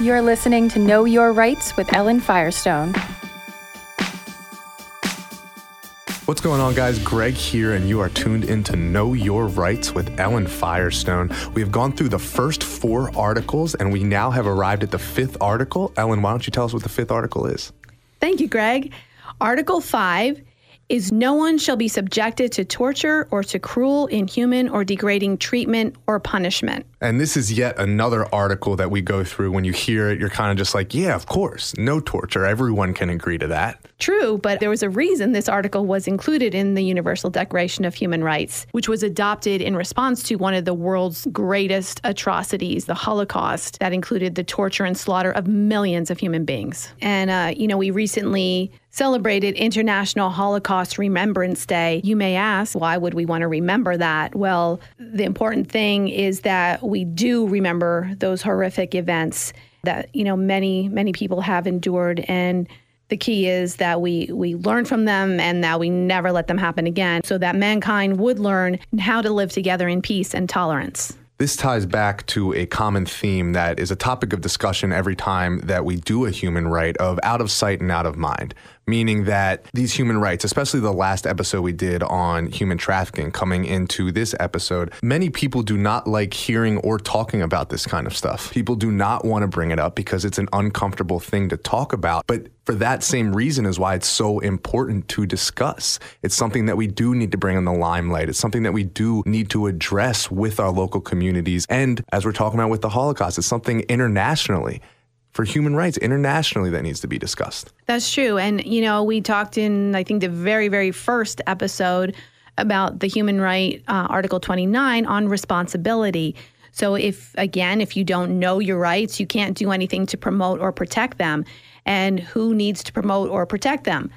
You're listening to Know Your Rights with Ellen Firestone. What's going on, guys? Greg here, and you are tuned in to Know Your Rights with Ellen Firestone. We have gone through the first four articles, and we now have arrived at the fifth article. Ellen, why don't you tell us what the fifth article is? Thank you, Greg. Article 5 is no one shall be subjected to torture or to cruel, inhuman, or degrading treatment or punishment. And this is yet another article that we go through. When you hear it, you're kind of just like, yeah, of course, no torture. Everyone can agree to that. True, but there was a reason this article was included in the Universal Declaration of Human Rights, which was adopted in response to one of the world's greatest atrocities, the Holocaust, that included the torture and slaughter of millions of human beings. And, uh, you know, we recently celebrated International Holocaust Remembrance Day. You may ask, why would we want to remember that? Well, the important thing is that we do remember those horrific events that, you know, many, many people have endured and the key is that we we learn from them and that we never let them happen again so that mankind would learn how to live together in peace and tolerance. This ties back to a common theme that is a topic of discussion every time that we do a human right of out of sight and out of mind meaning that these human rights, especially the last episode we did on human trafficking coming into this episode, many people do not like hearing or talking about this kind of stuff. People do not want to bring it up because it's an uncomfortable thing to talk about. But for that same reason is why it's so important to discuss. It's something that we do need to bring in the limelight. It's something that we do need to address with our local communities. And as we're talking about with the Holocaust, it's something internationally for human rights internationally that needs to be discussed. That's true. And, you know, we talked in, I think, the very, very first episode about the human right, uh, Article 29, on responsibility. So, if, again, if you don't know your rights, you can't do anything to promote or protect them. And who needs to promote or protect them?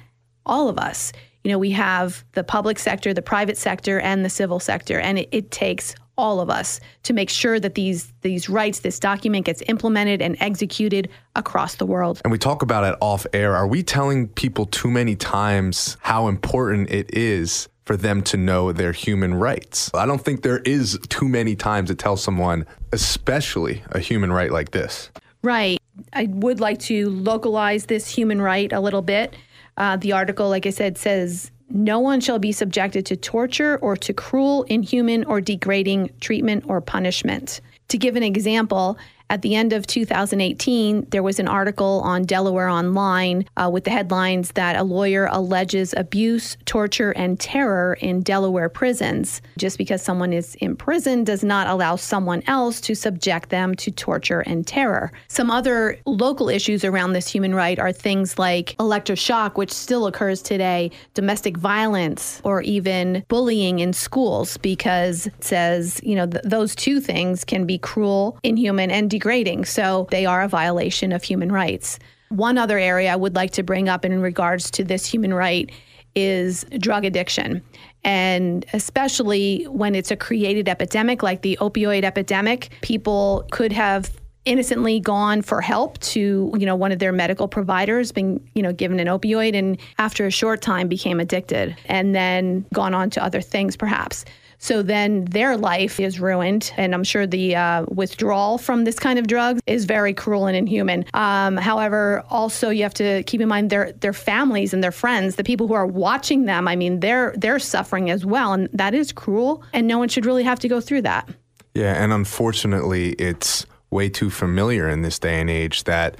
All of us. You know, we have the public sector, the private sector, and the civil sector, and it, it takes all of us to make sure that these these rights, this document gets implemented and executed across the world. And we talk about it off air. Are we telling people too many times how important it is for them to know their human rights? I don't think there is too many times to tell someone, especially a human right like this. Right. I would like to localize this human right a little bit. Uh, the article, like I said, says no one shall be subjected to torture or to cruel, inhuman, or degrading treatment or punishment. To give an example, at the end of 2018, there was an article on Delaware Online uh, with the headlines that a lawyer alleges abuse, torture, and terror in Delaware prisons. Just because someone is in prison does not allow someone else to subject them to torture and terror. Some other local issues around this human right are things like electroshock, which still occurs today, domestic violence, or even bullying in schools, because it says, you know, th- those two things can be cruel, inhuman, and degrading. So they are a violation of human rights. One other area I would like to bring up in regards to this human right is drug addiction. And especially when it's a created epidemic like the opioid epidemic, people could have innocently gone for help to you know one of their medical providers being you know given an opioid and after a short time became addicted and then gone on to other things perhaps so then their life is ruined. And I'm sure the uh, withdrawal from this kind of drug is very cruel and inhuman. Um, however, also you have to keep in mind their their families and their friends, the people who are watching them. I mean, they're they're suffering as well, and that is cruel. And no one should really have to go through that. Yeah, and unfortunately, it's way too familiar in this day and age that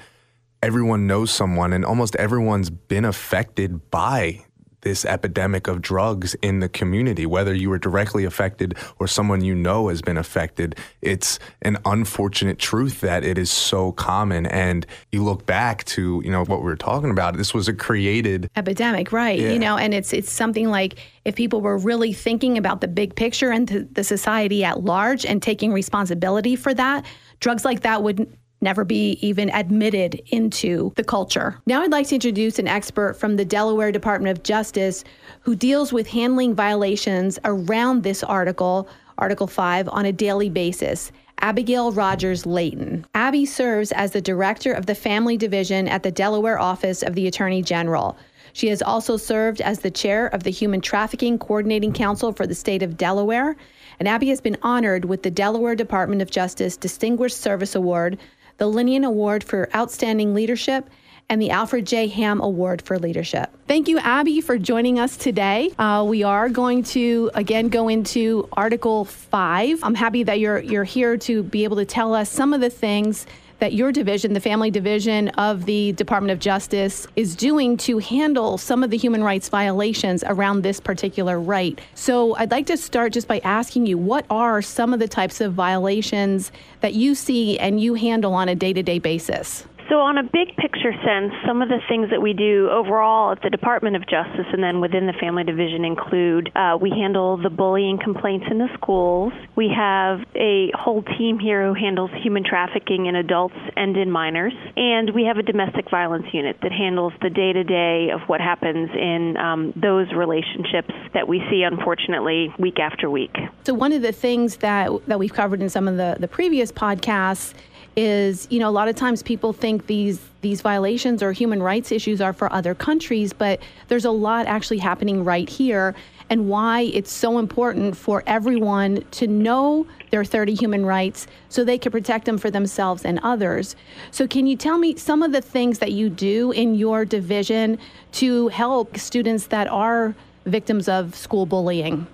everyone knows someone, and almost everyone's been affected by this epidemic of drugs in the community, whether you were directly affected or someone you know has been affected. It's an unfortunate truth that it is so common. And you look back to, you know, what we were talking about. This was a created epidemic, right? Yeah. You know, and it's it's something like if people were really thinking about the big picture and the, the society at large and taking responsibility for that, drugs like that would never be even admitted into the culture. Now, I'd like to introduce an expert from the Delaware Department of Justice who deals with handling violations around this article, Article 5, on a daily basis. Abigail Rogers Layton. Abby serves as the director of the Family Division at the Delaware Office of the Attorney General. She has also served as the chair of the Human Trafficking Coordinating Council for the state of Delaware. And Abby has been honored with the Delaware Department of Justice Distinguished Service Award the Linian Award for Outstanding Leadership, and the Alfred J. Ham Award for Leadership. Thank you, Abby, for joining us today. Uh, we are going to again go into Article 5. I'm happy that you're, you're here to be able to tell us some of the things that your division, the family division of the Department of Justice, is doing to handle some of the human rights violations around this particular right. So I'd like to start just by asking you what are some of the types of violations that you see and you handle on a day to day basis? So, on a big picture sense, some of the things that we do overall at the Department of Justice and then within the Family Division include uh, we handle the bullying complaints in the schools. We have a whole team here who handles human trafficking in adults and in minors. And we have a domestic violence unit that handles the day to day of what happens in um, those relationships that we see, unfortunately, week after week. So, one of the things that, that we've covered in some of the, the previous podcasts is you know a lot of times people think these these violations or human rights issues are for other countries but there's a lot actually happening right here and why it's so important for everyone to know their 30 human rights so they can protect them for themselves and others. So, can you tell me some of the things that you do in your division to help students that are victims of school bullying?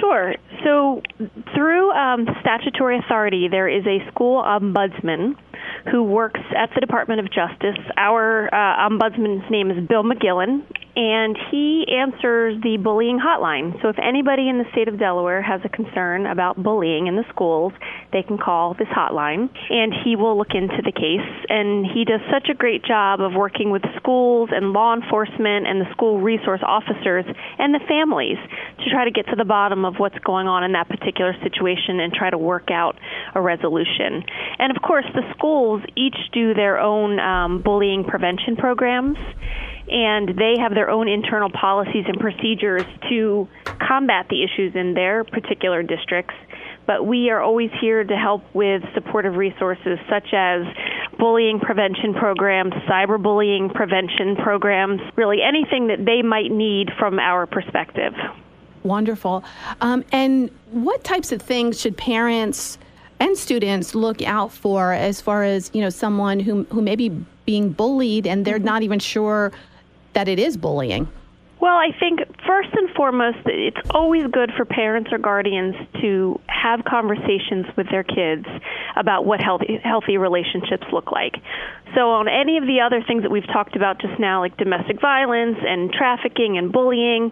Sure. So, through um, statutory authority, there is a school ombudsman who works at the Department of Justice. Our uh, ombudsman's name is Bill McGillen, and he answers the bullying hotline. So if anybody in the state of Delaware has a concern about bullying in the schools, they can call this hotline, and he will look into the case. And he does such a great job of working with schools and law enforcement and the school resource officers and the families to try to get to the bottom of what's going on in that particular situation and try to work out a resolution. And of course, the schools each do their own um, bullying prevention programs and they have their own internal policies and procedures to combat the issues in their particular districts. But we are always here to help with supportive resources such as bullying prevention programs, cyberbullying prevention programs, really anything that they might need from our perspective. Wonderful. Um, and what types of things should parents and students look out for as far as you know someone who who may be being bullied and they're mm-hmm. not even sure that it is bullying? Well, I think first and foremost, it's always good for parents or guardians to have conversations with their kids about what healthy healthy relationships look like. So, on any of the other things that we've talked about just now, like domestic violence and trafficking and bullying,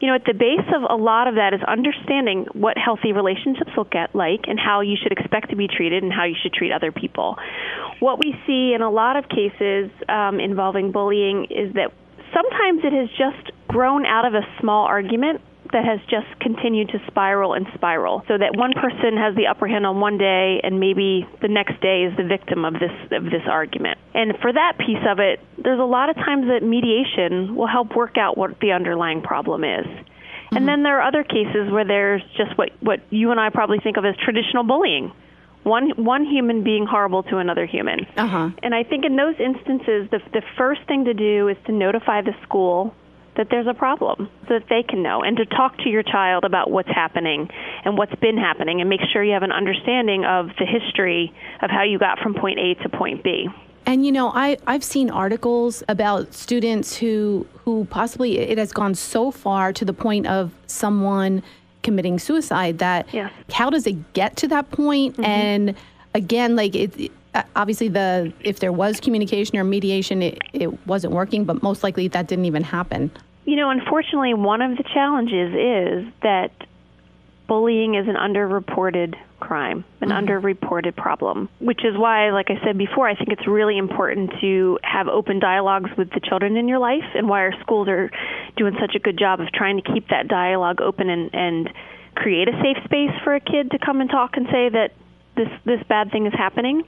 you know, at the base of a lot of that is understanding what healthy relationships look at like and how you should expect to be treated and how you should treat other people. What we see in a lot of cases um, involving bullying is that sometimes it has just grown out of a small argument that has just continued to spiral and spiral so that one person has the upper hand on one day and maybe the next day is the victim of this of this argument. And for that piece of it there's a lot of times that mediation will help work out what the underlying problem is. Mm-hmm. and then there are other cases where there's just what what you and I probably think of as traditional bullying one one human being horrible to another human. Uh-huh. And I think in those instances, the the first thing to do is to notify the school that there's a problem so that they can know and to talk to your child about what's happening and what's been happening and make sure you have an understanding of the history of how you got from point A to point B. And you know, I I've seen articles about students who who possibly it has gone so far to the point of someone committing suicide that yes. how does it get to that point? Mm-hmm. and again like it, uh, obviously the if there was communication or mediation it, it wasn't working but most likely that didn't even happen you know unfortunately one of the challenges is that bullying is an underreported crime, an mm-hmm. underreported problem, which is why, like I said before, I think it's really important to have open dialogues with the children in your life and why our schools are doing such a good job of trying to keep that dialogue open and, and create a safe space for a kid to come and talk and say that this this bad thing is happening.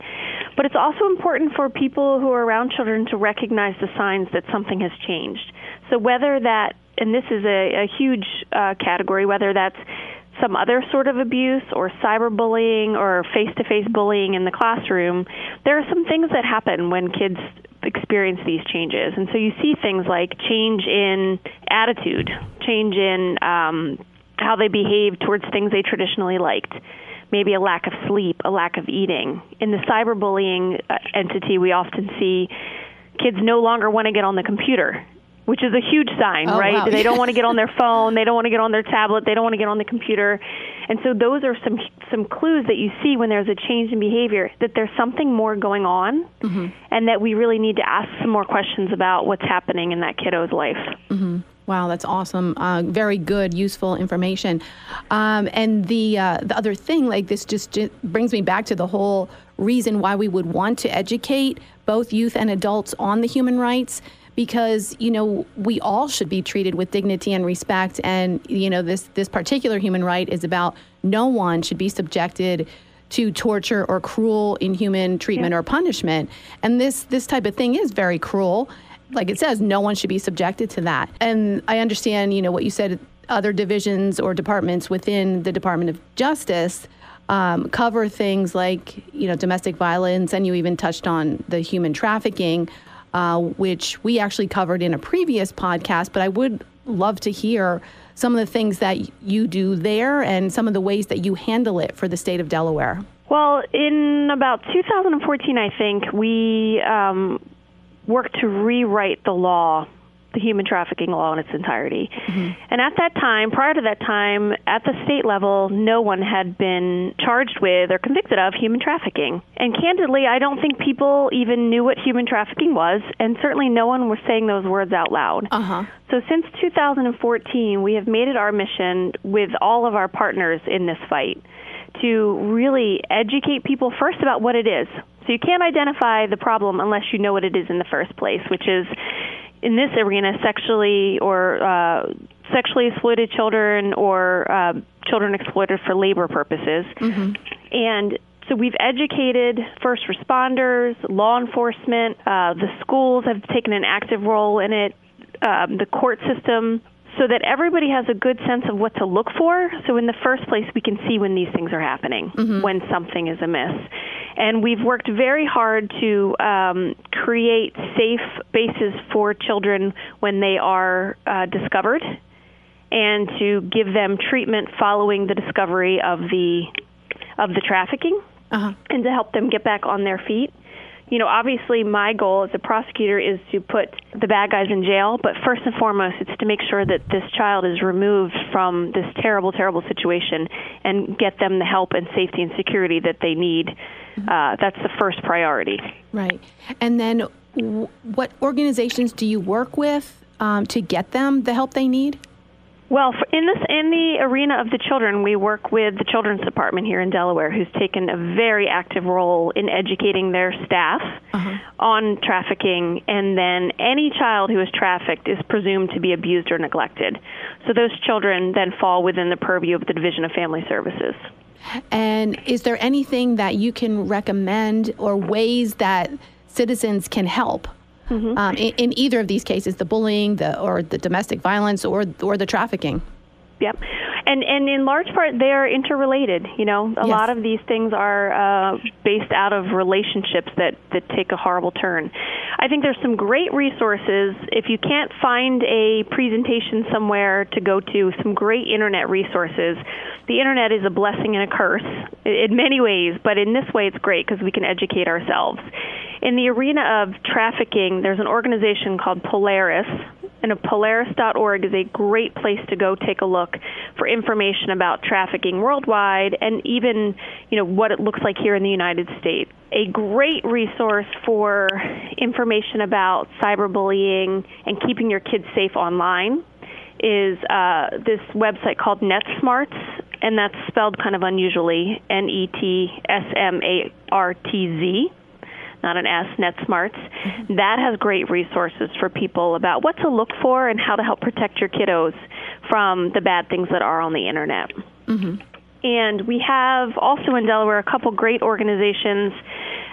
But it's also important for people who are around children to recognize the signs that something has changed. So whether that and this is a, a huge uh, category, whether that's some other sort of abuse or cyberbullying or face-to-face bullying in the classroom, there are some things that happen when kids experience these changes. And so you see things like change in attitude, change in um, how they behave towards things they traditionally liked. maybe a lack of sleep, a lack of eating. In the cyberbullying uh, entity, we often see kids no longer want to get on the computer which is a huge sign, oh, right? Wow. they don't want to get on their phone, they don't want to get on their tablet, they don't want to get on the computer. And so those are some some clues that you see when there's a change in behavior that there's something more going on mm-hmm. and that we really need to ask some more questions about what's happening in that kiddo's life. Mm-hmm. Wow, that's awesome. Uh, very good, useful information. Um, and the uh, the other thing, like this, just, just brings me back to the whole reason why we would want to educate both youth and adults on the human rights because you know we all should be treated with dignity and respect. And you know this this particular human right is about no one should be subjected to torture or cruel inhuman treatment yeah. or punishment. And this this type of thing is very cruel. Like it says no one should be subjected to that. And i understand you know what you said other divisions or departments within the department of justice um, cover things like you know domestic violence. And you even touched on the human trafficking uh, which we actually covered in a previous podcast. But I would love to hear some of the things that you do there and some of the ways that you handle it for the state of Delaware. Well, in about 2014, I think, we um, worked to rewrite the law the human trafficking law in its entirety. Mm-hmm. And at that time, prior to that time, at the state level, no one had been charged with or convicted of human trafficking. And candidly, I don't think people even knew what human trafficking was, and certainly no one was saying those words out loud. Uh-huh. So since 2014, we have made it our mission with all of our partners in this fight to really educate people first about what it is. So you can't identify the problem unless you know what it is in the first place, which is in this arena sexually or uh, sexually exploited children or uh, children exploited for labor purposes. Mm-hmm. And so we've educated first responders, law enforcement, uh, the schools have taken an active role in it, um, the court system, so that everybody has a good sense of what to look for. So in the first place, we can see when these things are happening, mm-hmm. when something is amiss. And we've worked very hard to um, create safe bases for children when they are uh, discovered and to give them treatment following the discovery of the of the trafficking uh-huh. and to help them get back on their feet you know, obviously my goal as a prosecutor is to put the bad guys in jail, but first and foremost, it's to make sure that this child is removed from this terrible, terrible situation and get them the help and safety and security that they need. Uh, that's the first priority. Right. And then w- what organizations do you work with um, to get them the help they need? Well, in this in the arena of the children, we work with the children's department here in Delaware, who's taken a very active role in educating their staff uh-huh. on trafficking, and then any child who is trafficked is presumed to be abused or neglected. So those children then fall within the purview of the Division of Family Services. And is there anything that you can recommend or ways that citizens can help? Mm-hmm. Um, in, in, either of these cases, the bullying, the or the domestic violence, or or the trafficking. Yep, and and in large part they are interrelated. You know, a yes. lot of these things are uh, based out of relationships that that take a horrible turn. I think there's some great resources if you can't find a presentation somewhere to go to. Some great internet resources. The internet is a blessing and a curse in many ways, but in this way it's great because we can educate ourselves. In the arena of trafficking, there's an organization called Polaris, and Polaris.org is a great place to go take a look for information about trafficking worldwide and even, you know, what it looks like here in the United States. A great resource for information about cyberbullying and keeping your kids safe online is uh, this website called NetSmartz, and that's spelled kind of unusually N E T S M A R T Z not an S, NetSmartz. Mm-hmm. That has great resources for people about what to look for and how to help protect your kiddos from the bad things that are on the internet. Mm-hmm. And we have also in Delaware a couple great organizations.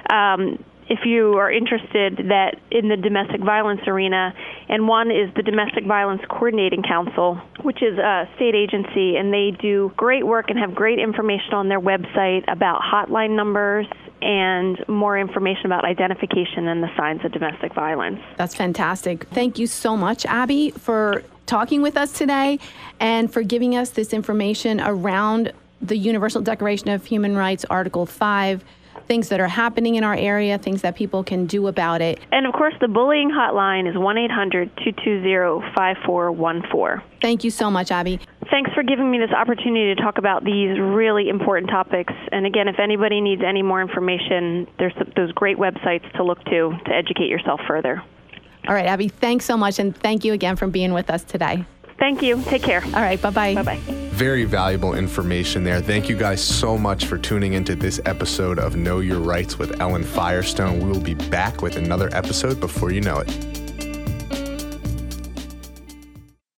Um, if you are interested that in the domestic violence arena and one is the domestic violence coordinating council which is a state agency and they do great work and have great information on their website about hotline numbers and more information about identification and the signs of domestic violence. That's fantastic. Thank you so much abby for talking with us today and for giving us this information around the Universal Declaration of Human Rights, Article 5, things that are happening in our area, things that people can do about it. And of course, the bullying hotline is 1 800 220 5414. Thank you so much, Abby. Thanks for giving me this opportunity to talk about these really important topics. And again, if anybody needs any more information, there's those great websites to look to to educate yourself further. All right, Abby, thanks so much. And thank you again for being with us today. Thank you. Take care. All right, bye bye. Bye bye. Very valuable information there. Thank you guys so much for tuning into this episode of Know Your Rights with Ellen Firestone. We will be back with another episode before you know it.